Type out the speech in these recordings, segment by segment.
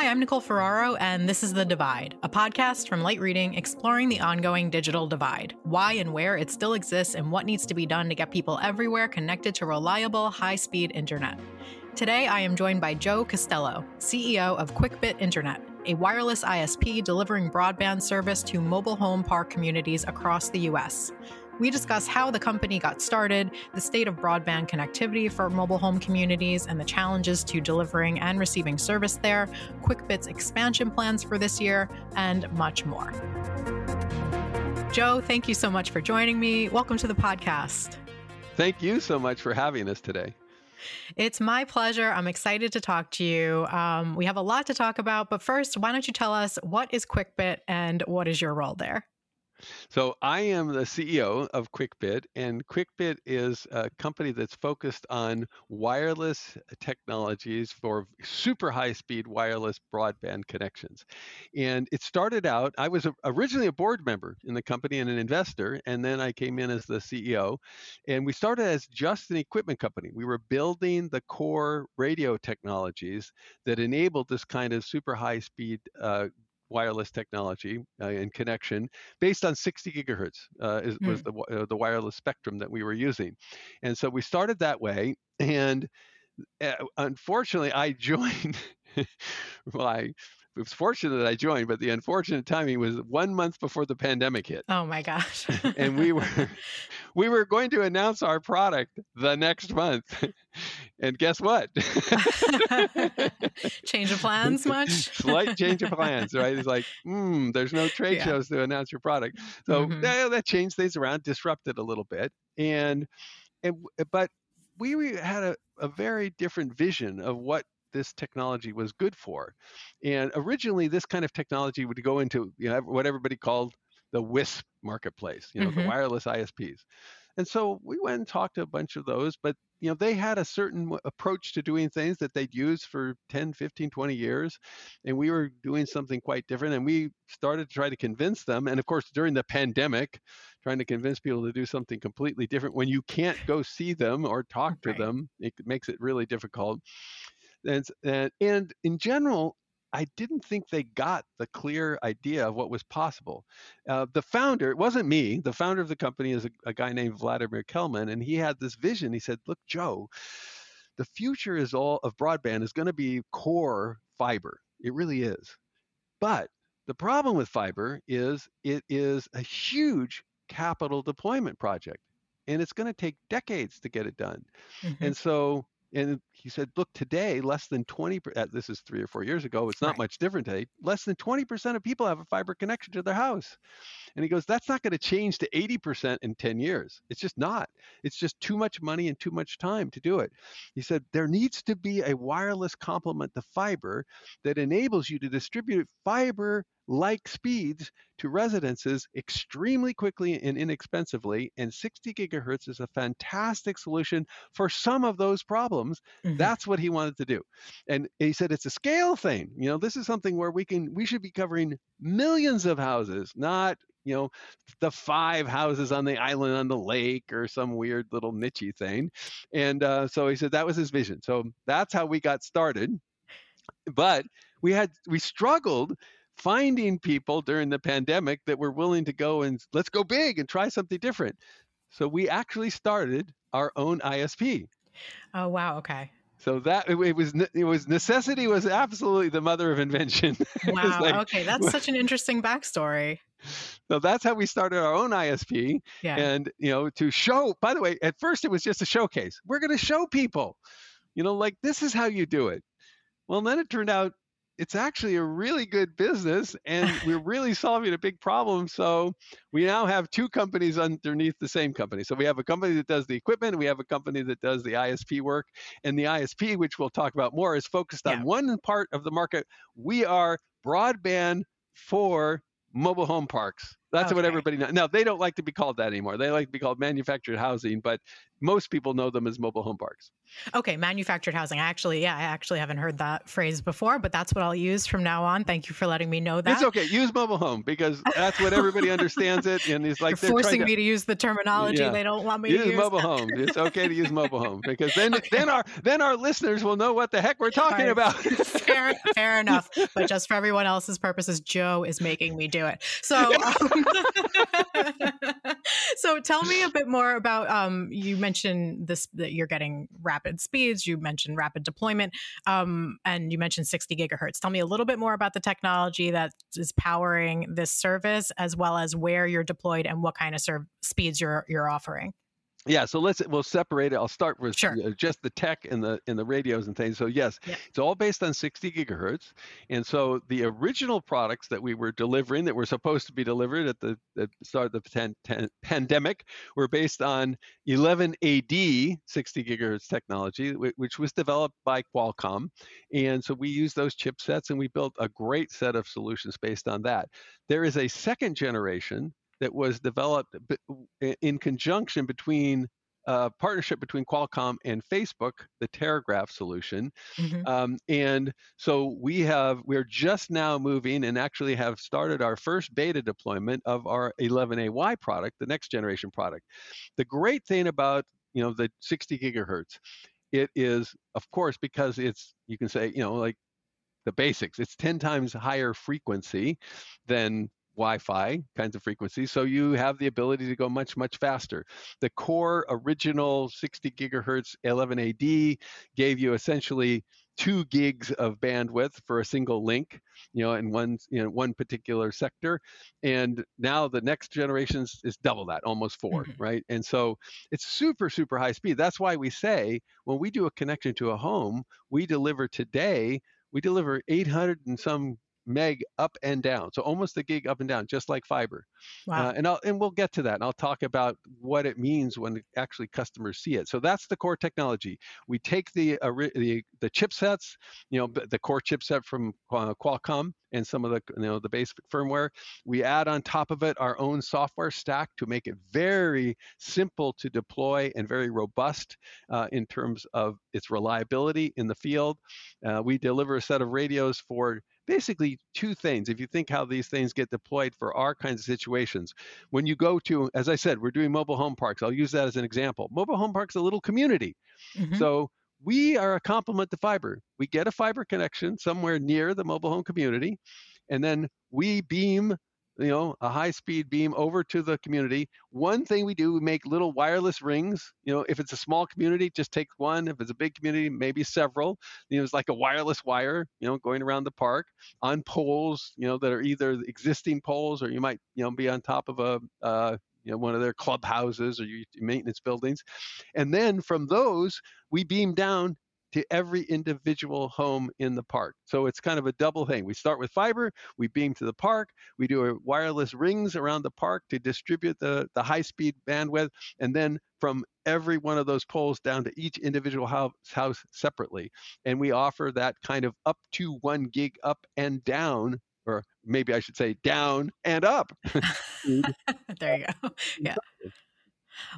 Hi, I'm Nicole Ferraro, and this is The Divide, a podcast from Light Reading exploring the ongoing digital divide, why and where it still exists, and what needs to be done to get people everywhere connected to reliable, high speed internet. Today, I am joined by Joe Costello, CEO of QuickBit Internet, a wireless ISP delivering broadband service to mobile home park communities across the U.S. We discuss how the company got started, the state of broadband connectivity for mobile home communities, and the challenges to delivering and receiving service there, QuickBit's expansion plans for this year, and much more. Joe, thank you so much for joining me. Welcome to the podcast. Thank you so much for having us today. It's my pleasure. I'm excited to talk to you. Um, we have a lot to talk about, but first, why don't you tell us what is QuickBit and what is your role there? So I am the CEO of QuickBit, and QuickBit is a company that's focused on wireless technologies for super high-speed wireless broadband connections. And it started out, I was originally a board member in the company and an investor, and then I came in as the CEO. And we started as just an equipment company. We were building the core radio technologies that enabled this kind of super high-speed uh, wireless technology uh, and connection based on 60 gigahertz uh, is, mm. was the, uh, the wireless spectrum that we were using. And so we started that way. And uh, unfortunately, I joined. I it was fortunate that I joined, but the unfortunate timing was one month before the pandemic hit. Oh my gosh! and we were we were going to announce our product the next month, and guess what? change of plans much? Slight change of plans, right? It's like, hmm, there's no trade yeah. shows to announce your product, so mm-hmm. yeah, that changed things around, disrupted a little bit, and and but we had a, a very different vision of what this technology was good for. And originally, this kind of technology would go into you know what everybody called the WISP marketplace, you know, mm-hmm. the wireless ISPs. And so we went and talked to a bunch of those, but you know, they had a certain approach to doing things that they'd used for 10, 15, 20 years. And we were doing something quite different. And we started to try to convince them. And of course, during the pandemic, trying to convince people to do something completely different when you can't go see them or talk right. to them, it makes it really difficult. And, and, and in general, I didn't think they got the clear idea of what was possible. Uh, the founder, it wasn't me, the founder of the company is a, a guy named Vladimir Kelman, and he had this vision. He said, Look, Joe, the future is all of broadband is going to be core fiber. It really is. But the problem with fiber is it is a huge capital deployment project and it's going to take decades to get it done. Mm-hmm. And so and he said, look, today, less than 20, uh, this is three or four years ago, it's not right. much different today, less than 20% of people have a fiber connection to their house. And he goes, that's not going to change to 80% in 10 years. It's just not. It's just too much money and too much time to do it. He said, there needs to be a wireless complement to fiber that enables you to distribute fiber like speeds to residences extremely quickly and inexpensively. And 60 gigahertz is a fantastic solution for some of those problems. Mm-hmm. That's what he wanted to do. And he said it's a scale thing. You know, this is something where we can we should be covering millions of houses, not you know the five houses on the island on the lake or some weird little nichey thing and uh, so he said that was his vision so that's how we got started but we had we struggled finding people during the pandemic that were willing to go and let's go big and try something different. So we actually started our own ISP. Oh wow, okay. So that it, was it was necessity was absolutely the mother of invention. Wow. like, okay, that's such an interesting backstory. So that's how we started our own ISP. Yeah. And you know, to show. By the way, at first it was just a showcase. We're going to show people. You know, like this is how you do it. Well, then it turned out it's actually a really good business and we're really solving a big problem. So we now have two companies underneath the same company. So we have a company that does the equipment, we have a company that does the ISP work. And the ISP, which we'll talk about more, is focused on yeah. one part of the market. We are broadband for mobile home parks That's okay. what everybody knows. Now they don't like to be called that anymore. They like to be called manufactured housing, but most people know them as mobile home parks. Okay, manufactured housing. I actually, yeah, I actually haven't heard that phrase before, but that's what I'll use from now on. Thank you for letting me know that. It's okay. Use mobile home because that's what everybody understands it, and it's like You're forcing to, me to use the terminology yeah, they don't want me use to use. mobile home. It's okay to use mobile home because then okay. then our then our listeners will know what the heck we're talking right. about. fair, fair enough. But just for everyone else's purposes, Joe is making me do it. So, um, so tell me a bit more about. Um, you mentioned this that you're getting rapid speeds. You mentioned rapid deployment, um, and you mentioned 60 gigahertz. Tell me a little bit more about the technology that is powering this service, as well as where you're deployed and what kind of serv- speeds you're you're offering yeah so let's we'll separate it. I'll start with sure. Uh, just the tech and the and the radios and things. So yes yeah. it's all based on 60 gigahertz. And so the original products that we were delivering that were supposed to be delivered at the, the start of the ten, ten, pandemic were based on 11ad 60 gigahertz technology which was developed by qualcomm. And so we used those chipsets and we built a great set of solutions based on that. There is a second generation that was developed in conjunction between a uh, partnership between Qualcomm and Facebook, the Terragraph solution. Mm-hmm. Um, and so we have, we're just now moving and actually have started our first beta deployment of our 11AY product, the next generation product. The great thing about, you know, the 60 gigahertz, it is, of course, because it's, you can say, you know, like the basics, it's 10 times higher frequency than Wi-Fi kinds of frequencies, so you have the ability to go much much faster. The core original 60 gigahertz 11AD gave you essentially two gigs of bandwidth for a single link, you know, in one you know one particular sector, and now the next generation is double that, almost 4 mm-hmm. right? And so it's super super high speed. That's why we say when we do a connection to a home, we deliver today we deliver 800 and some meg up and down. So almost a gig up and down, just like fiber. Wow. Uh, and I'll, and we'll get to that. And I'll talk about what it means when actually customers see it. So that's the core technology. We take the uh, the, the chipsets, you know, the core chipset from uh, Qualcomm and some of the you know the basic firmware. We add on top of it our own software stack to make it very simple to deploy and very robust uh, in terms of its reliability in the field. Uh, we deliver a set of radios for basically two things. If you think how these things get deployed for our kinds of situations, when you go to, as I said, we're doing mobile home parks. I'll use that as an example. Mobile home parks a little community. Mm-hmm. So we are a complement to fiber. We get a fiber connection somewhere near the mobile home community, and then we beam you know, a high speed beam over to the community. One thing we do, we make little wireless rings. You know, if it's a small community, just take one. If it's a big community, maybe several. You know, it's like a wireless wire, you know, going around the park on poles, you know, that are either existing poles or you might, you know, be on top of a, uh, you know, one of their clubhouses or maintenance buildings. And then from those, we beam down to every individual home in the park. So it's kind of a double thing. We start with fiber, we beam to the park, we do a wireless rings around the park to distribute the, the high speed bandwidth, and then from every one of those poles down to each individual house, house separately. And we offer that kind of up to one gig up and down or maybe I should say down and up. there you go. Yeah.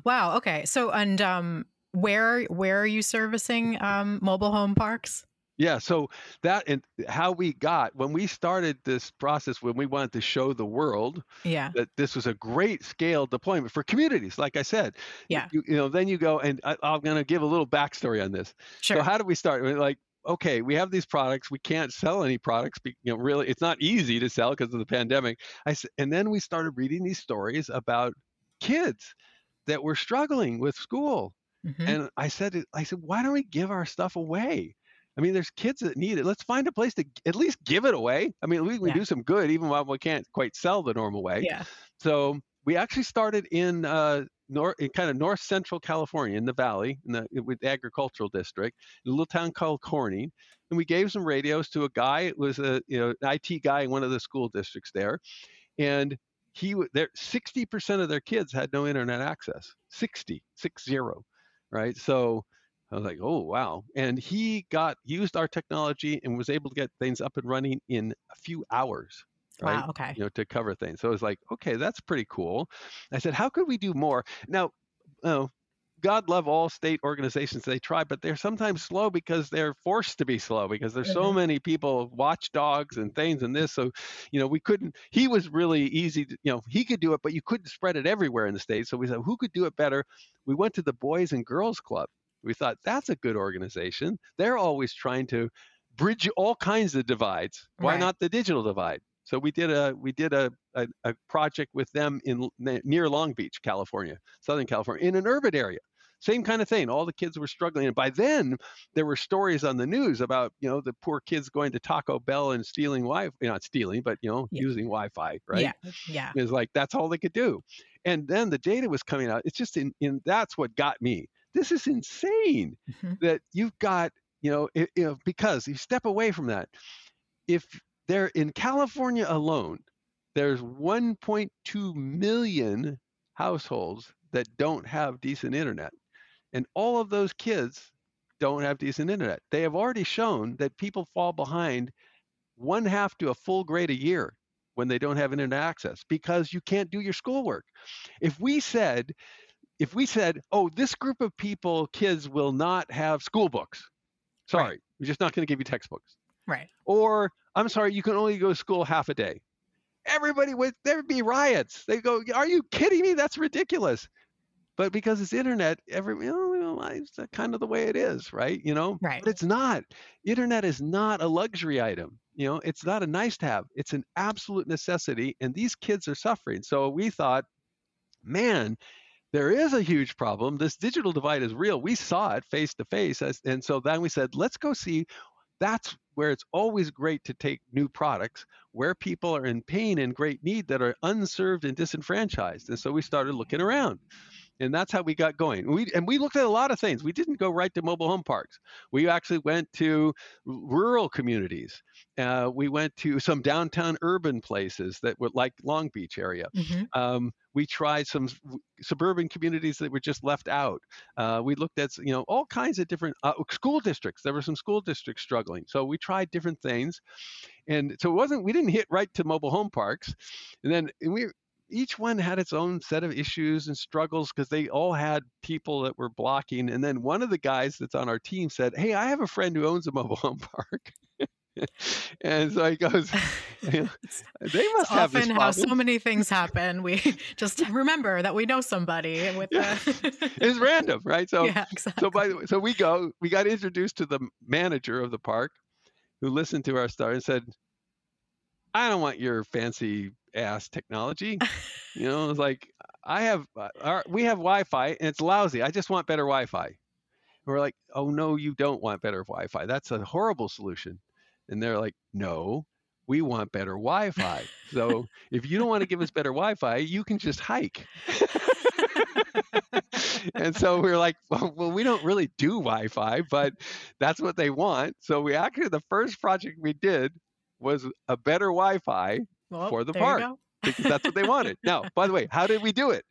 Wow. Okay. So, and um, where where are you servicing um, mobile home parks? Yeah, so that and how we got when we started this process when we wanted to show the world yeah. that this was a great scale deployment for communities. Like I said, yeah, you, you know, then you go and I, am going to give a little backstory on this. Sure. So how did we start? Like, okay, we have these products. We can't sell any products. You know, really, it's not easy to sell because of the pandemic. I and then we started reading these stories about kids that were struggling with school Mm-hmm. And I said, I said, why don't we give our stuff away? I mean, there's kids that need it. Let's find a place to at least give it away. I mean, we, we yeah. do some good, even while we can't quite sell the normal way. Yeah. So we actually started in uh, north, in kind of north central California, in the valley, in the with the agricultural district, in a little town called Corning, and we gave some radios to a guy. It was a you know an IT guy in one of the school districts there, and he there 60% of their kids had no internet access. 60, six zero right? So I was like, oh wow! And he got used our technology and was able to get things up and running in a few hours. right? Wow, okay. You know, to cover things. So I was like, okay, that's pretty cool. I said, how could we do more? Now, oh, God love all state organizations. They try, but they're sometimes slow because they're forced to be slow because there's mm-hmm. so many people, watchdogs and things and this. So, you know, we couldn't, he was really easy to, you know, he could do it, but you couldn't spread it everywhere in the state. So we said, who could do it better? We went to the Boys and Girls Club. We thought that's a good organization. They're always trying to bridge all kinds of divides. Why right. not the digital divide? So we did a we did a, a, a project with them in near Long Beach, California, Southern California, in an urban area. Same kind of thing. All the kids were struggling, and by then there were stories on the news about you know the poor kids going to Taco Bell and stealing Wi, Fi, not stealing, but you know yeah. using Wi-Fi, right? Yeah, yeah. It's like that's all they could do, and then the data was coming out. It's just in, in that's what got me. This is insane mm-hmm. that you've got you know it, you know because you step away from that. If they're in California alone, there's 1.2 million households that don't have decent internet. And all of those kids don't have decent internet. They have already shown that people fall behind one half to a full grade a year when they don't have internet access because you can't do your schoolwork. If we said, if we said, oh, this group of people, kids will not have school books. Sorry, right. we're just not going to give you textbooks. Right. Or I'm sorry, you can only go to school half a day. Everybody would there'd be riots. They go, are you kidding me? That's ridiculous but because it's internet, every you know, it's kind of the way it is, right? You know, right. But it's not. Internet is not a luxury item. You know, it's not a nice to have. It's an absolute necessity, and these kids are suffering. So we thought, man, there is a huge problem. This digital divide is real. We saw it face to face, and so then we said, let's go see. That's where it's always great to take new products where people are in pain and great need that are unserved and disenfranchised. And so we started looking around and that's how we got going. We and we looked at a lot of things. We didn't go right to mobile home parks. We actually went to rural communities. Uh, we went to some downtown urban places that were like Long Beach area. Mm-hmm. Um, we tried some suburban communities that were just left out. Uh, we looked at you know all kinds of different uh, school districts. There were some school districts struggling, so we tried different things. And so it wasn't we didn't hit right to mobile home parks, and then we each one had its own set of issues and struggles because they all had people that were blocking. And then one of the guys that's on our team said, Hey, I have a friend who owns a mobile home park. and so he goes, they must have often how so many things happen. We just remember that we know somebody with yeah. the it's random, right? So yeah, exactly. so by the way, so we go, we got introduced to the manager of the park who listened to our story and said, I don't want your fancy ass technology. you know, it's like I have uh, our, we have Wi-Fi and it's lousy. I just want better Wi-Fi. And we're like, oh no, you don't want better Wi-Fi. That's a horrible solution. And they're like, no, we want better Wi-Fi. so if you don't want to give us better Wi-Fi, you can just hike. and so we are like, well, well, we don't really do Wi-Fi, but that's what they want. So we actually the first project we did was a better Wi-Fi well, for the park because that's what they wanted. Now, by the way, how did we do it?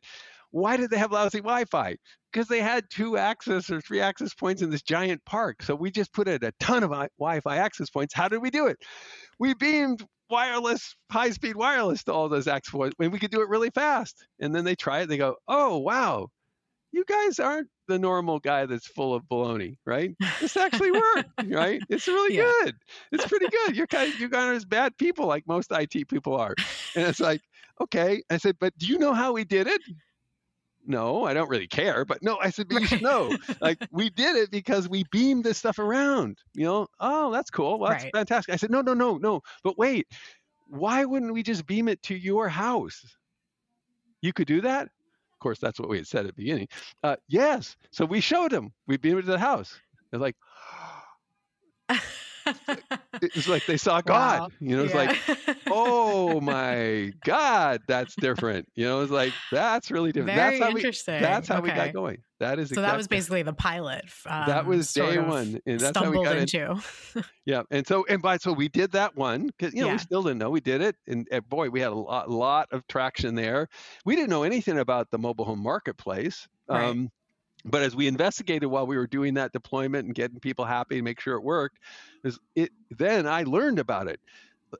Why did they have lousy Wi-Fi? Because they had two access or three access points in this giant park. So we just put in a ton of Wi-Fi access points. How did we do it? We beamed wireless, high-speed wireless to all those access points, and we could do it really fast. And then they try it. They go, "Oh, wow, you guys aren't the normal guy that's full of baloney, right? This actually worked, right? It's really yeah. good. It's pretty good. You're kind of you guys are as bad people like most IT people are. And it's like, okay. I said, but do you know how we did it? No, I don't really care. But no, I said, but you should know. like we did it because we beamed this stuff around. You know, oh, that's cool. Well, that's right. fantastic. I said, no, no, no, no. But wait, why wouldn't we just beam it to your house? You could do that? Course, that's what we had said at the beginning. Uh, yes. So we showed him. We beat him to the house. They're like, it's like they saw God. Wow. You know, it's yeah. like, oh my God, that's different. You know, it's like that's really different. Very that's how interesting. We, that's how okay. we got going. That is so. Exactly, that was basically the pilot. Um, that was day one, and that's how we got into. In. yeah, and so and by so we did that one because you know yeah. we still didn't know we did it, and, and boy, we had a lot, lot of traction there. We didn't know anything about the mobile home marketplace. Right. Um, but as we investigated while we were doing that deployment and getting people happy to make sure it worked, is it then I learned about it.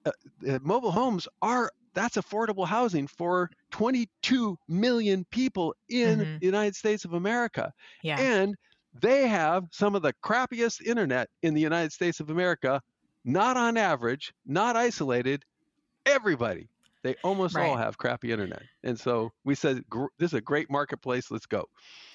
uh, uh, mobile homes are that's affordable housing for 22 million people in mm-hmm. the United States of America. Yeah. And they have some of the crappiest internet in the United States of America, not on average, not isolated, everybody. They almost right. all have crappy internet. And so we said, this is a great marketplace. Let's go.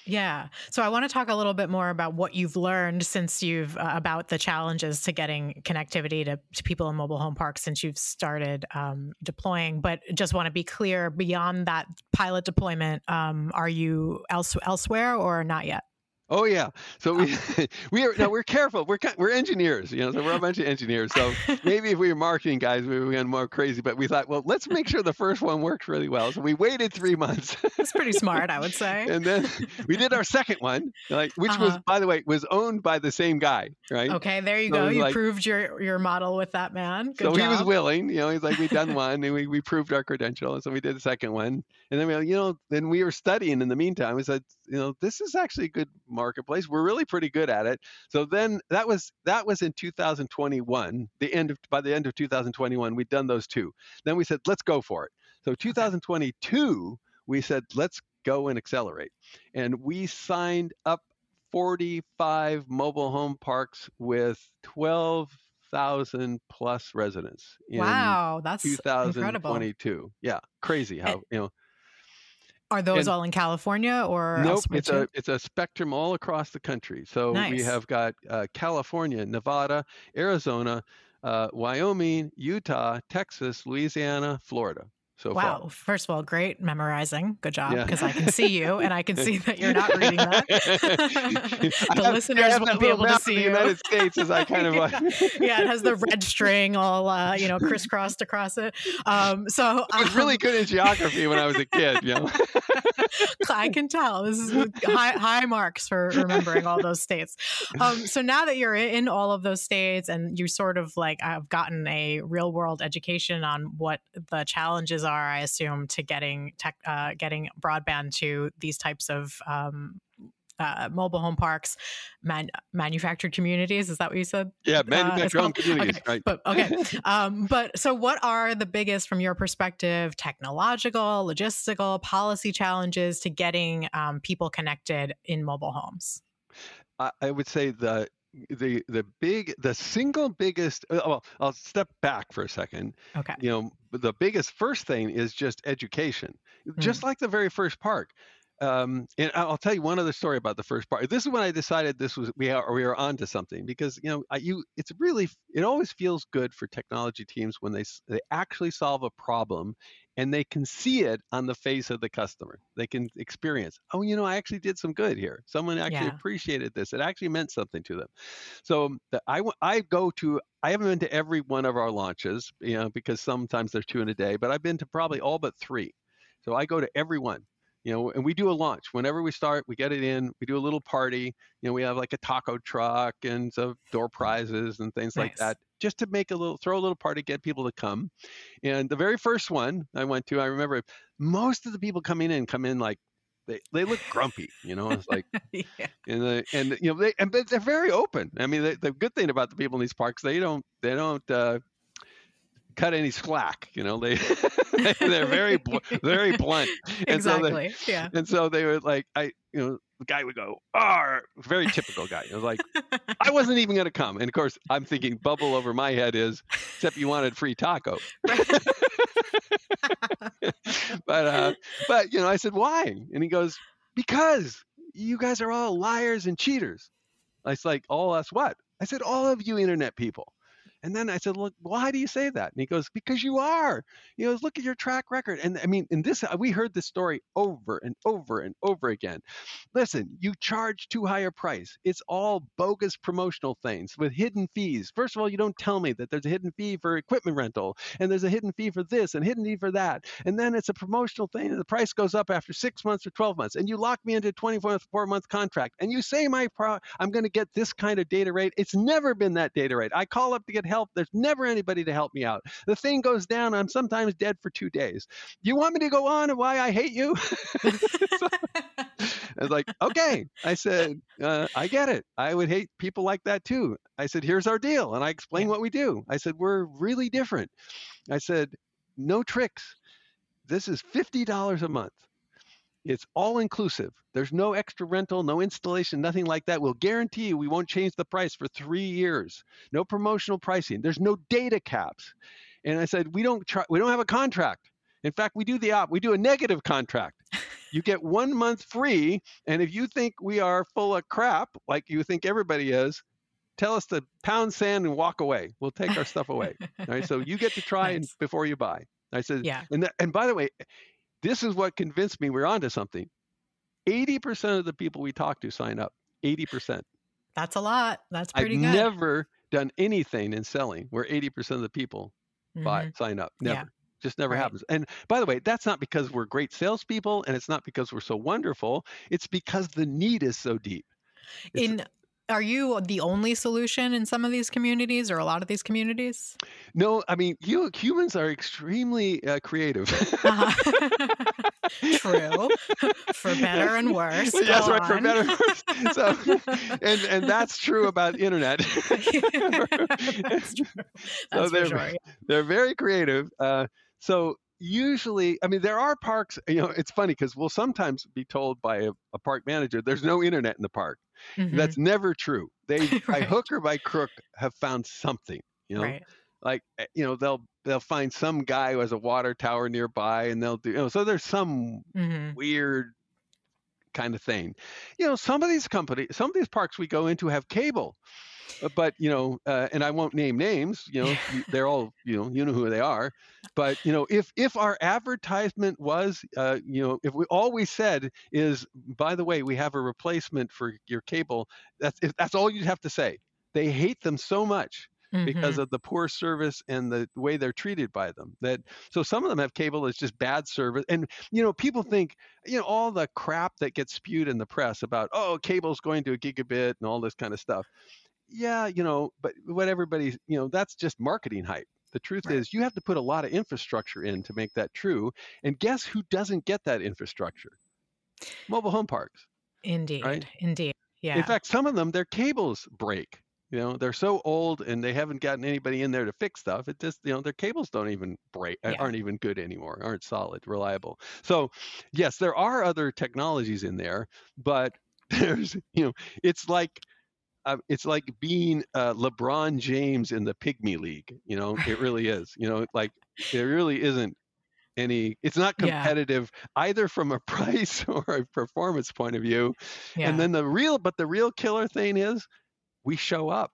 Yeah. So I want to talk a little bit more about what you've learned since you've uh, about the challenges to getting connectivity to, to, people in mobile home parks since you've started um, deploying. But just want to be clear beyond that pilot deployment, um, are you else, elsewhere or not yet? Oh yeah. So we oh. we are no, we're careful. We're we're engineers, you know. So we're a bunch of engineers. So maybe if we were marketing guys, we would be more crazy. But we thought, well, let's make sure the first one works really well. So we waited three months. That's pretty smart, I would say. and then we did our second one, like which uh-huh. was, by the way, was owned by the same guy, right? Okay, there you so go. You like, proved your your model with that man. Good so job. he was willing. You know, he's like, we've done one, and we we proved our credential, and so we did the second one. And then we, you know, then we were studying in the meantime. We said, you know, this is actually a good marketplace. We're really pretty good at it. So then that was that was in 2021. The end of by the end of 2021, we'd done those two. Then we said, let's go for it. So 2022, we said, let's go and accelerate. And we signed up 45 mobile home parks with 12,000 plus residents. wow, that's 2022. Incredible. Yeah, crazy how, and, you know, are those and, all in California or nope? It's a it's a spectrum all across the country. So nice. we have got uh, California, Nevada, Arizona, uh, Wyoming, Utah, Texas, Louisiana, Florida so wow. far. First of all, great memorizing. Good job because yeah. I can see you and I can see that you're not reading that. the have, listeners won't be able to see the you. United States as I kind of yeah. yeah, it has the red string all uh, you know crisscrossed across it. Um, so I was um, really good in geography when I was a kid. You know, I can tell this is high high marks for remembering all those states. Um, so now that you're in all of those states and you sort of like have gotten a real world education on what the challenges are, I assume, to getting tech, uh, getting broadband to these types of um, uh, mobile home parks, man, manufactured communities. Is that what you said? Yeah, uh, manufactured uh, communities. Okay. Right. But okay. um, but so, what are the biggest, from your perspective, technological, logistical, policy challenges to getting um, people connected in mobile homes? I would say the the the big the single biggest uh, well i'll step back for a second. Okay. You know the biggest first thing is just education. Mm. just like the very first park um, and I'll tell you one other story about the first part. This is when I decided this was we are we are onto something because you know I, you it's really it always feels good for technology teams when they they actually solve a problem and they can see it on the face of the customer. They can experience, oh, you know, I actually did some good here. Someone actually yeah. appreciated this. It actually meant something to them. So the, I, I go to, I haven't been to every one of our launches, you know, because sometimes there's two in a day, but I've been to probably all but three. So I go to every one you know and we do a launch whenever we start we get it in we do a little party you know we have like a taco truck and some door prizes and things nice. like that just to make a little throw a little party get people to come and the very first one i went to i remember most of the people coming in come in like they, they look grumpy, you know. It's like, yeah. and the, and you know they and but they're very open. I mean, the, the good thing about the people in these parks, they don't they don't uh, cut any slack. You know, they they're very very blunt. And exactly. So they, yeah. And so they were like, I you know, the guy would go, "Ah," very typical guy. I was like, I wasn't even going to come. And of course, I'm thinking bubble over my head is, except you wanted free taco. but uh, but you know, I said, why? And he goes, because you guys are all liars and cheaters. I was like, all us what? I said, all of you internet people. And then I said, look, why do you say that? And he goes, because you are. He goes, look at your track record. And I mean, in this, uh, we heard this story over and over and over again. Listen, you charge too high a price. It's all bogus promotional things with hidden fees. First of all, you don't tell me that there's a hidden fee for equipment rental and there's a hidden fee for this and hidden fee for that. And then it's a promotional thing and the price goes up after six months or 12 months. And you lock me into a 24 month contract and you say my pro- I'm going to get this kind of data rate. It's never been that data rate. I call up to get help. There's never anybody to help me out. The thing goes down. I'm sometimes dead for two days. You want me to go on and why I hate you? so, I was like, okay. I said, uh, I get it. I would hate people like that too. I said, here's our deal. And I explained what we do. I said, we're really different. I said, no tricks. This is $50 a month. It's all inclusive. There's no extra rental, no installation, nothing like that. We'll guarantee you we won't change the price for three years. No promotional pricing. There's no data caps. And I said, we don't try, we don't have a contract. In fact, we do the op. We do a negative contract. You get one month free, and if you think we are full of crap, like you think everybody is, tell us to pound sand and walk away. We'll take our stuff away. All right. So you get to try nice. and before you buy. I said, yeah. And that, and by the way, this is what convinced me we're onto something. 80% of the people we talk to sign up. 80%. That's a lot. That's pretty I've good. never done anything in selling where 80% of the people mm-hmm. buy, sign up. Never. Yeah. Just never right. happens. And by the way, that's not because we're great salespeople and it's not because we're so wonderful. It's because the need is so deep. It's, in are you the only solution in some of these communities or a lot of these communities? No, I mean, you humans are extremely uh, creative. uh-huh. True, for better and worse. Yes, right, for better and worse. So, and and that's true about internet. that's true. That's so they're sure, they're very creative. Uh, so usually, I mean, there are parks. You know, it's funny because we'll sometimes be told by a, a park manager, "There's no internet in the park." Mm-hmm. That's never true. They, right. by hook or by crook, have found something. You know, right. like eh, you know they'll they'll find some guy who has a water tower nearby, and they'll do. You know, so there's some mm-hmm. weird kind of thing. You know, some of these companies, some of these parks we go into have cable. Uh, but you know, uh, and I won't name names. You know, they're all you know, you know who they are. But you know, if if our advertisement was, uh, you know, if we all we said is, by the way, we have a replacement for your cable. That's if that's all you'd have to say. They hate them so much mm-hmm. because of the poor service and the way they're treated by them. That so some of them have cable that's just bad service, and you know people think you know all the crap that gets spewed in the press about oh cable's going to a gigabit and all this kind of stuff yeah, you know, but what everybody, you know, that's just marketing hype. The truth right. is, you have to put a lot of infrastructure in to make that true. And guess who doesn't get that infrastructure? Mobile home parks. Indeed. Right? Indeed. Yeah. In fact, some of them, their cables break. You know, they're so old and they haven't gotten anybody in there to fix stuff. It just, you know, their cables don't even break, yeah. aren't even good anymore, aren't solid, reliable. So, yes, there are other technologies in there, but there's, you know, it's like uh, it's like being uh, LeBron James in the Pygmy League. You know, it really is. You know, like there really isn't any. It's not competitive yeah. either from a price or a performance point of view. Yeah. And then the real, but the real killer thing is, we show up.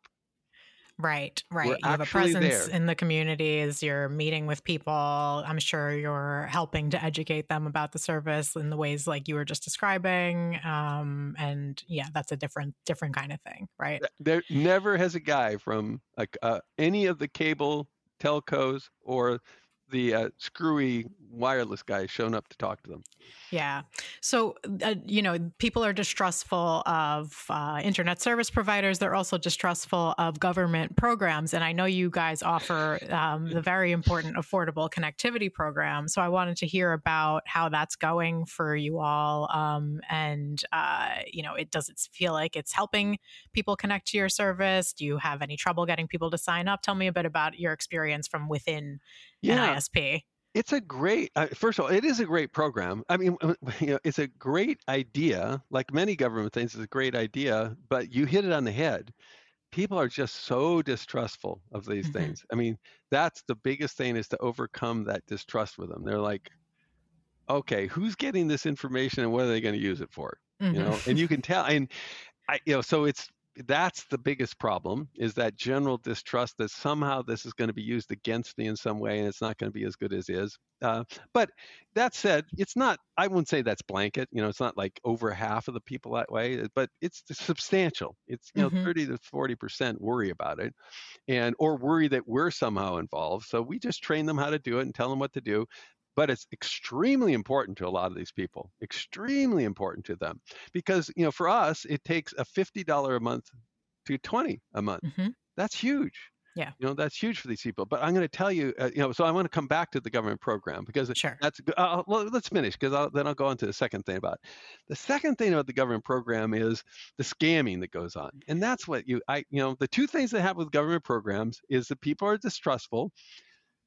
Right, right. We're you have a presence there. in the communities. You're meeting with people. I'm sure you're helping to educate them about the service in the ways like you were just describing. Um, and yeah, that's a different, different kind of thing, right? There never has a guy from like uh, any of the cable telcos or the uh, screwy wireless guy shown up to talk to them. Yeah. So, uh, you know, people are distrustful of uh, internet service providers. They're also distrustful of government programs. And I know you guys offer um, the very important affordable connectivity program. So I wanted to hear about how that's going for you all. Um, and, uh, you know, it does it feel like it's helping people connect to your service? Do you have any trouble getting people to sign up? Tell me a bit about your experience from within yeah. ISP it's a great uh, first of all it is a great program. I mean you know it's a great idea like many government things it's a great idea but you hit it on the head. People are just so distrustful of these mm-hmm. things. I mean that's the biggest thing is to overcome that distrust with them. They're like okay who's getting this information and what are they going to use it for? Mm-hmm. you know and you can tell and I, you know, so it's that's the biggest problem is that general distrust that somehow this is going to be used against me in some way and it's not going to be as good as is. Uh, but that said it's not i wouldn't say that's blanket you know it's not like over half of the people that way uh, but it's substantial. It's you know mm-hmm. 30 to 40 percent worry about it and or worry that we're somehow involved so we just train them how to do it and tell them what to do but it's extremely important to a lot of these people extremely important to them because you know for us it takes a $50 a month to 20 a month mm-hmm. that's huge Yeah. You know, that's huge for these people. But I'm going to tell you, uh, you know, so I want to come back to the government program because sure. that's, uh, well, let's finish because then I'll go on to the second thing about it. The second thing about the government program is the scamming that goes on. And that's what you, I, you know, the two things that happen with government programs is that people are distrustful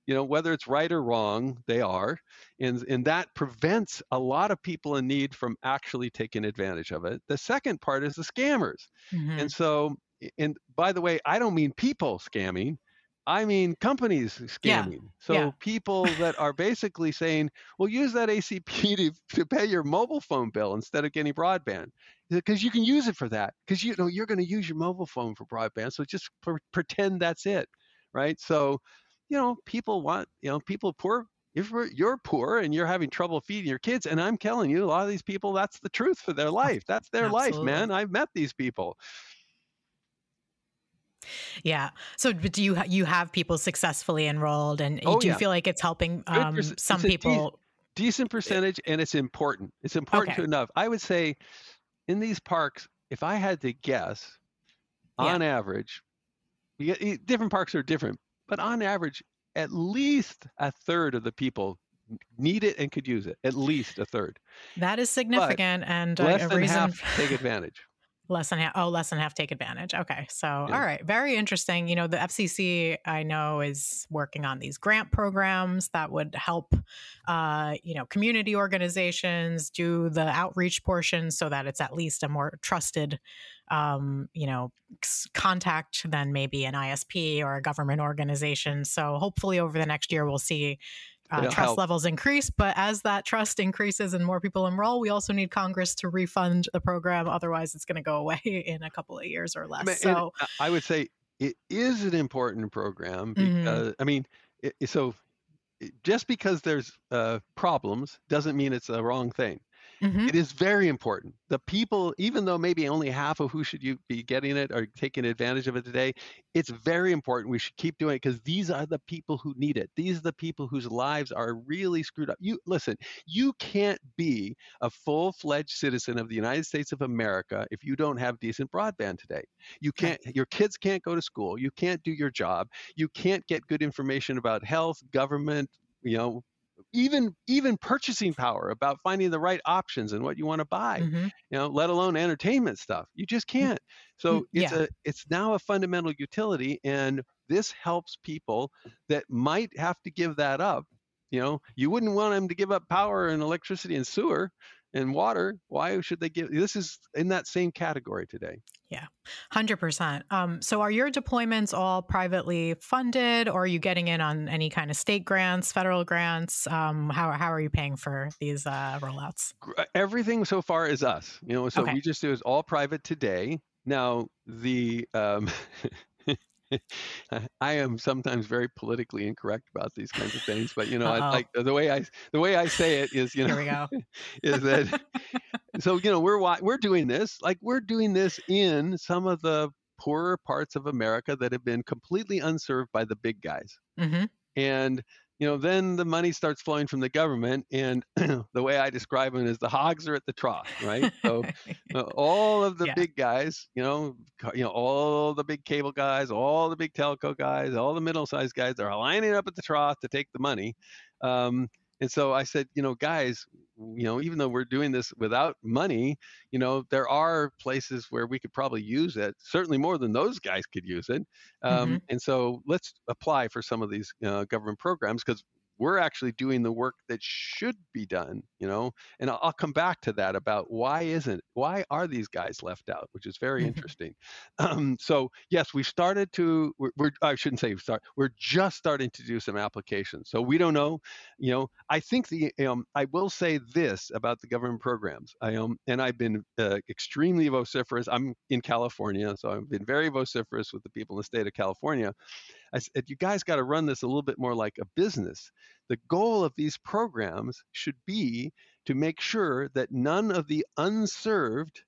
you know whether it's right or wrong they are and and that prevents a lot of people in need from actually taking advantage of it the second part is the scammers mm-hmm. and so and by the way i don't mean people scamming I mean companies scamming. Yeah. So yeah. people that are basically saying, well, use that ACP to, to pay your mobile phone bill instead of getting broadband. Because you can use it for that. Because you know you're going to use your mobile phone for broadband. So just pretend that's it. Right. So you know, people want, you know, people poor. If you're poor and you're having trouble feeding your kids, and I'm telling you, a lot of these people, that's the truth for their life. That's their Absolutely. life, man. I've met these people. Yeah. So, do you you have people successfully enrolled, and oh, do you yeah. feel like it's helping um, some people? De- decent percentage, and it's important. It's important okay. to enough. I would say, in these parks, if I had to guess, on yeah. average, different parks are different, but on average, at least a third of the people need it and could use it. At least a third. That is significant, but and less a than reason half take advantage. less than half. Oh, less than half take advantage. Okay, so yeah. all right, very interesting. You know, the FCC I know is working on these grant programs that would help, uh, you know, community organizations do the outreach portion so that it's at least a more trusted um, you know, contact than maybe an ISP or a government organization. So hopefully over the next year, we'll see uh, trust help. levels increase. But as that trust increases and more people enroll, we also need Congress to refund the program. Otherwise, it's going to go away in a couple of years or less. I mean, so I would say it is an important program mm-hmm. because, mm-hmm. I mean, it, so just because there's uh, problems doesn't mean it's a wrong thing. Mm-hmm. It is very important. The people, even though maybe only half of who should you be getting it or taking advantage of it today, it's very important. We should keep doing it because these are the people who need it. These are the people whose lives are really screwed up. You listen, you can't be a full-fledged citizen of the United States of America if you don't have decent broadband today. You can't your kids can't go to school, you can't do your job, you can't get good information about health, government, you know, even even purchasing power about finding the right options and what you want to buy mm-hmm. you know let alone entertainment stuff. You just mm, can't. So it's yeah. a it's now a fundamental utility and this helps people that might have to give that up. You know you wouldn't want them to give up power and electricity and sewer and water. Why should they give this is in that same category today yeah 100% um, so are your deployments all privately funded or are you getting in on any kind of state grants federal grants? Um, how, how are you paying for these uh, rollouts? Uh, everything so far is us you know so okay. we just do is all private today. Now the um, I am sometimes very politically incorrect about these kinds of things, but you know, I, like the way I the way I say it is, you know, is that so you know we're we're doing this like we're doing this in some of the poorer parts of America that have been completely unserved by the big guys, mm-hmm. and you know, then the money starts flowing from the government, and the way I describe them is the hogs are at the trough, right? So uh, all of the yeah. big guys, you know, you know, all the big cable guys, all the big telco guys, all the middle-sized guys they're lining up at the trough to take the money. Um, and so I said, you know, guys, you know, even though we're doing this without money, you know, there are places where we could probably use it, certainly more than those guys could use it. Um, mm-hmm. And so let's apply for some of these uh, government programs because we're actually doing the work that should be done you know and i'll, come back to that about why isn't why are these guys left out which is very mm-hmm. interesting um, so yes we started to we're, we're, i shouldn't say we start we're just starting to do some applications so we don't know you know i think the um, i will say this about the government programs i um and i've been uh, extremely vociferous i'm in california so i've been very vociferous with the people in the state of california I said, you guys got to run this a little bit more like a business. The goal of these programs should be to make sure that none of the unserved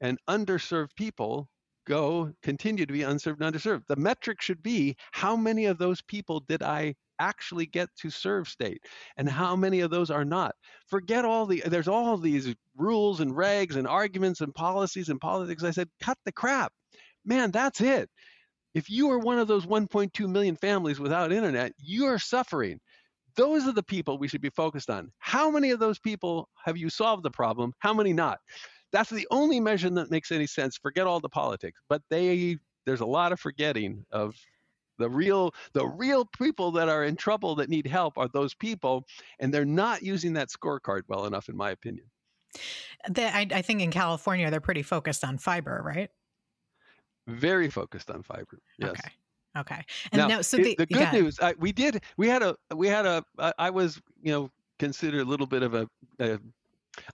and underserved people go continue to be unserved and underserved. The metric should be how many of those people did I actually get to serve state and how many of those are not forget all the there's all these rules and regs and arguments and policies and politics i said cut the crap man that's it if you are one of those 1.2 million families without internet, you are suffering. Those are the people we should be focused on. How many of those people have you solved the problem? How many not? That's the only measure that makes any sense. Forget all the politics. But they there's a lot of forgetting of the real the real people that are in trouble that need help are those people and they're not using that scorecard well enough in my opinion the, I, I, think in california they're pretty focused on fiber right very focused on fiber yes okay okay and now, now so the, the good news I, we did we had a we had a I was you know considered a little bit of a, a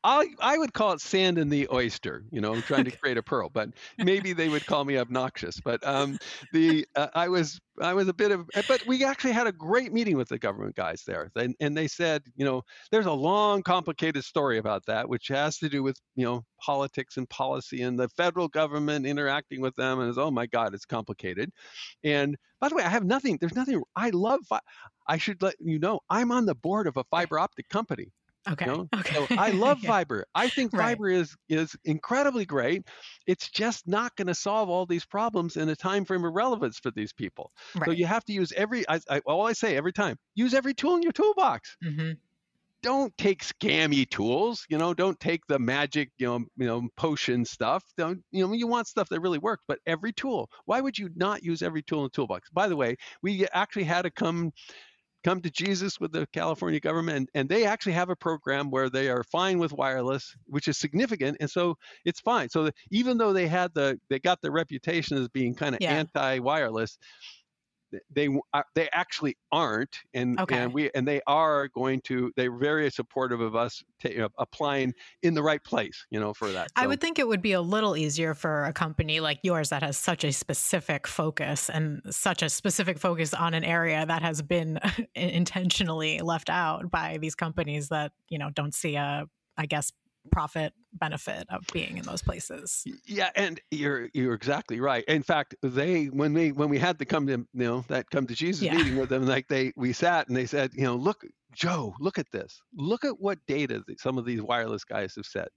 I I would call it sand in the oyster. You know, I'm trying to create a pearl, but maybe they would call me obnoxious. But um, the uh, I was I was a bit of, but we actually had a great meeting with the government guys there, and, and they said, you know, there's a long, complicated story about that, which has to do with you know politics and policy and the federal government interacting with them, and it's oh my God, it's complicated. And by the way, I have nothing. There's nothing. I love. I should let you know I'm on the board of a fiber optic company. Okay. You know? Okay. So I love fiber. I think fiber right. is is incredibly great. It's just not going to solve all these problems in a time frame of relevance for these people. Right. So you have to use every. I, I all I say every time: use every tool in your toolbox. Mm-hmm. Don't take scammy tools. You know, don't take the magic, you know, you know, potion stuff. Don't, you know, you want stuff that really works. But every tool. Why would you not use every tool in the toolbox? By the way, we actually had to come come to Jesus with the California government, and, and, they actually have a program where they are fine with wireless, which is significant, and so it's fine. So even though they had the they got the reputation as being kind of yeah. anti-wireless, they uh, they actually aren't and okay. and we and they are going to they're very supportive of us applying in the right place you know for that so. i would think it would be a little easier for a company like yours that has such a specific focus and such a specific focus on an area that has been intentionally left out by these companies that you know don't see a i guess profit benefit of being in those places. Yeah, and you're you're exactly right. In fact, they when we when we had to come to you know that come to Jesus yeah. meeting with them, like they we sat and they said, you know, look, Joe, look at this. Look at what data that some of these wireless guys have said.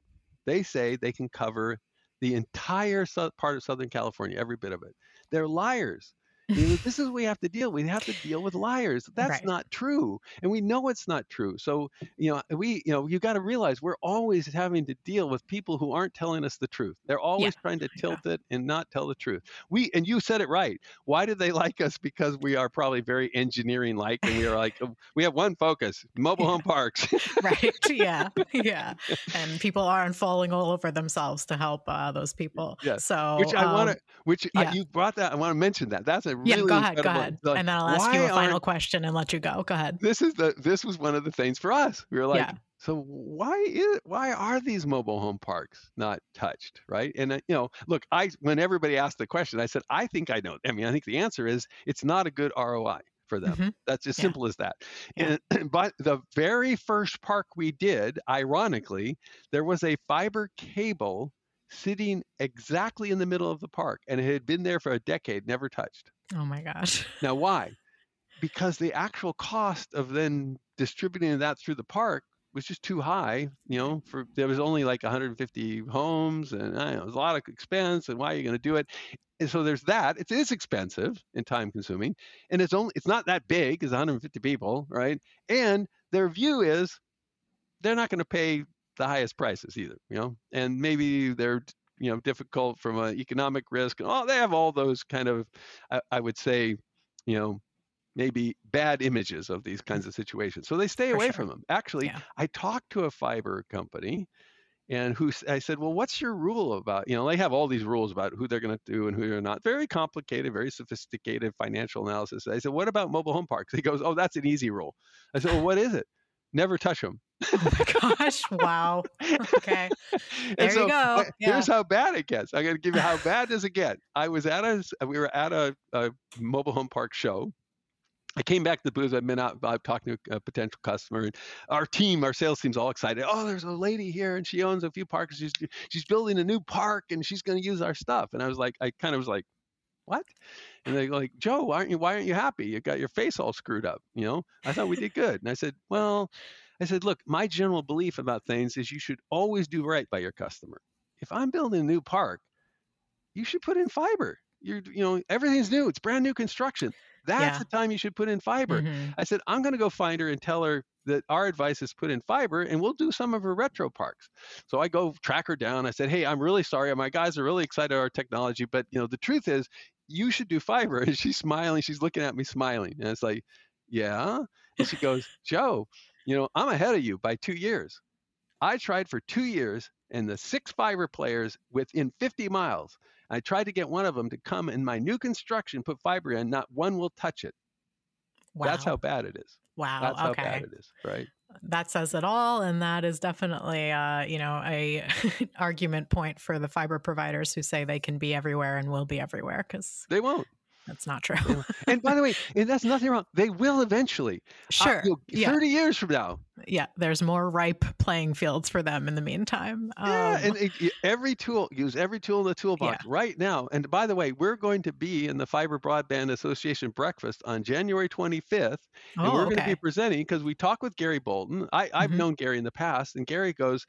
They say they can cover the entire part of Southern California, every bit of it. They're liars. this is what we have to deal. We have to deal with liars. That's right. not true, and we know it's not true. So you know, we you know, you got to realize we're always having to deal with people who aren't telling us the truth. They're always yeah. trying to tilt yeah. it and not tell the truth. We and you said it right. Why do they like us? Because we are probably very engineering like, and we are like we have one focus: mobile home parks. right. Yeah. Yeah. And people aren't falling all over themselves to help uh, those people. Yeah. So which I want to, um, which yeah. I, you brought that. I want to mention that. That's a really yeah, go ahead, go ahead, like, and then I'll ask you a final question and let you go. Go ahead. This is the this was one of the things for us. We were like, yeah. so why is why are these mobile home parks not touched, right? And uh, you know, look, I when everybody asked the question, I said, I think I know. I mean, I think the answer is it's not a good ROI for them. Mm-hmm. That's as yeah. simple as that. Yeah. And, but the very first park we did, ironically, there was a fiber cable sitting exactly in the middle of the park and it had been there for a decade, never touched. Oh my gosh. Now, why? Because the actual cost of then distributing that through the park was just too high. You know, for there was only like 150 homes, and I know, it was a lot of expense. And why are you going to do it? And so there's that. It is expensive and time consuming, and it's only it's not that big as 150 people, right? And their view is they're not going to pay the highest prices either. You know, and maybe they're you know difficult from an economic risk and oh they have all those kind of I, I, would say you know maybe bad images of these mm. kinds of situations. So they stay For away sure. from them actually yeah. i talked to a fiber company and who i said well what's your rule about you know they have all these rules about who they're going to do and who they're not. Very complicated very sophisticated financial analysis. I said what about mobile home parks? He goes oh that's an easy rule. I said well what is it? Never touch them oh my gosh! Wow. Okay. There so, you go. Yeah. Here's how bad it gets. I'm going to give you how bad does it get. I was at a we were at a, a mobile home park show. I came back to the booth. I've been out, I'm talking to a potential customer, and our team, our sales team's all excited. Oh, there's a lady here, and she owns a few parks. She's she's building a new park, and she's going to use our stuff. And I was like, I kind of was like, what? And they're like, Joe, aren't you? Why aren't you happy? You got your face all screwed up. You know, I thought we did good. And I said, well, I said, look, my general belief about things is you should always do right by your customer. If I'm building a new park, you should put in fiber. you're you know everything's new. It's brand new construction. That's yeah. the time you should put in fiber. Mm-hmm. I said, I'm going to go find her and tell her that our advice is put in fiber and we'll do some of her retro parks. So I go track her down. I said, Hey, I'm really sorry. My guys are really excited about our technology, but you know, the truth is you should do fiber. And she's smiling. She's looking at me smiling. And it's like, yeah. And she goes, Joe, you know, I'm ahead of you by two years. I tried for two years and the six fiber players within 50 miles I tried to get one of them to come in my new construction, put fiber in. Not one will touch it. Wow. That's how bad it is. Wow. That's how bad it is. Right. That says it all, and that is definitely, uh, you know, a argument point for the fiber providers who say they can be everywhere and will be everywhere because they won't. That's not true. and by the way, and that's nothing wrong. They will eventually. Sure. Uh, you know, 30 yeah. years from now. Yeah. There's more ripe playing fields for them in the meantime. Yeah. Um, and it, every tool, use every tool in the toolbox yeah. right now. And by the way, we're going to be in the Fiber Broadband Association breakfast on January 25th. And oh, we're going to be presenting because we talked with Gary Bolton. I, I've mm-hmm. known Gary in the past, and Gary goes,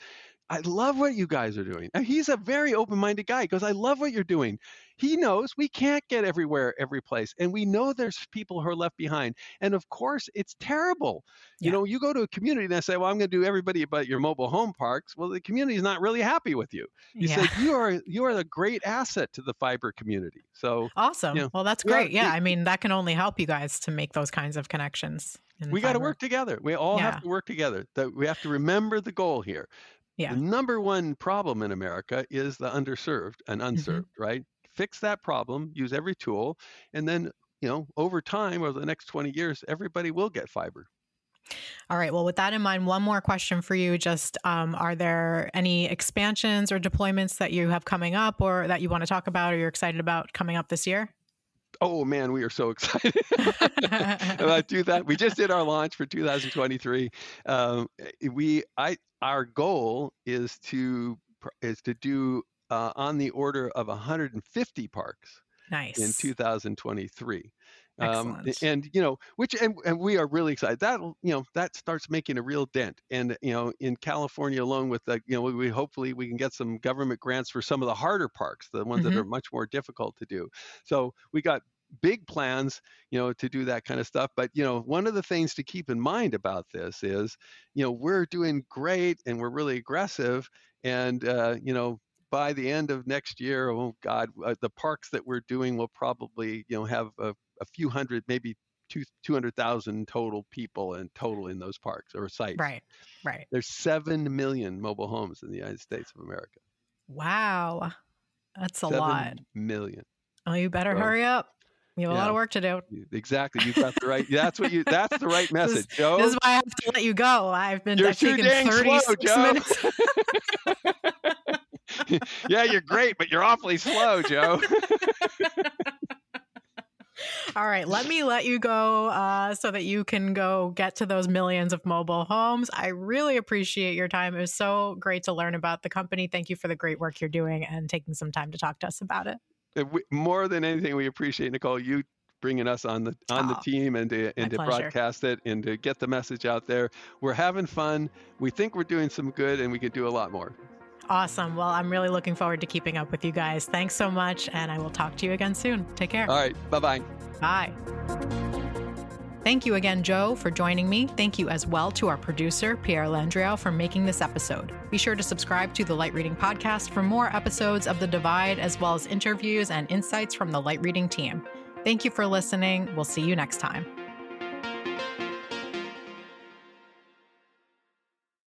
I love what you guys are doing. And he's a very open minded guy because I love what you're doing. He knows we can't get everywhere, every place. And we know there's people who are left behind. And of course, it's terrible. Yeah. You know, you go to a community and they say, well, I'm going to do everybody but your mobile home parks. Well, the community is not really happy with you. You yeah. say, you are, you are a great asset to the fiber community. So awesome. You know, well, that's great. Yeah. I mean, that can only help you guys to make those kinds of connections. We got to work together. We all yeah. have to work together. That we have to remember the goal here. Yeah. The number one problem in America is the underserved and mm-hmm. unserved, mm-hmm. right? Fix that problem, use every tool, and then, you know, over time, over the next 20 years, everybody will get fiber. All right. Well, with that in mind, one more question for you. Just um, are there any expansions or deployments that you have coming up or that you want to talk about or you're excited about coming up this year? Oh man, we are so excited about do that. We just did our launch for 2023. Um, eh, we, I, our goal is to is to do uh, on the order of 150 parks. Nice. In 2023. Um, and you know which and, and we are really excited. That you know that starts making a real dent. And you know in california alone with the you know we hopefully we can get some government grants for some of the harder parks the ones mm-hmm. that are much more difficult to do. So we got big plans you know to do that kind of stuff. But you know one of the things to keep in mind about this is you know we're doing great and we're really aggressive. And uh, you know by the end of next year oh god uh, the parks that we're doing will probably you know have a a few hundred, maybe two two hundred thousand total people and total in those parks or sites. Right, right. There's seven million mobile homes in the United States of America. Wow, that's a seven lot. Million. Oh, you better so, hurry up. You have yeah, a lot of work to do. Exactly. You've got the right. That's what you. That's the right message, this, Joe. This is why I have to let you go. I've been. You're too dang slow, Joe. yeah, you're great, but you're awfully slow, Joe. All right, let me let you go uh, so that you can go get to those millions of mobile homes. I really appreciate your time. It was so great to learn about the company. Thank you for the great work you're doing and taking some time to talk to us about it. Uh, more than anything, we appreciate Nicole you bringing us on the on oh, the team and to and to pleasure. broadcast it and to get the message out there. We're having fun. We think we're doing some good, and we could do a lot more. Awesome. Well, I'm really looking forward to keeping up with you guys. Thanks so much, and I will talk to you again soon. Take care. All right. Bye-bye. Bye. Thank you again, Joe, for joining me. Thank you as well to our producer, Pierre Landriel, for making this episode. Be sure to subscribe to the Light Reading Podcast for more episodes of The Divide, as well as interviews and insights from the Light Reading team. Thank you for listening. We'll see you next time.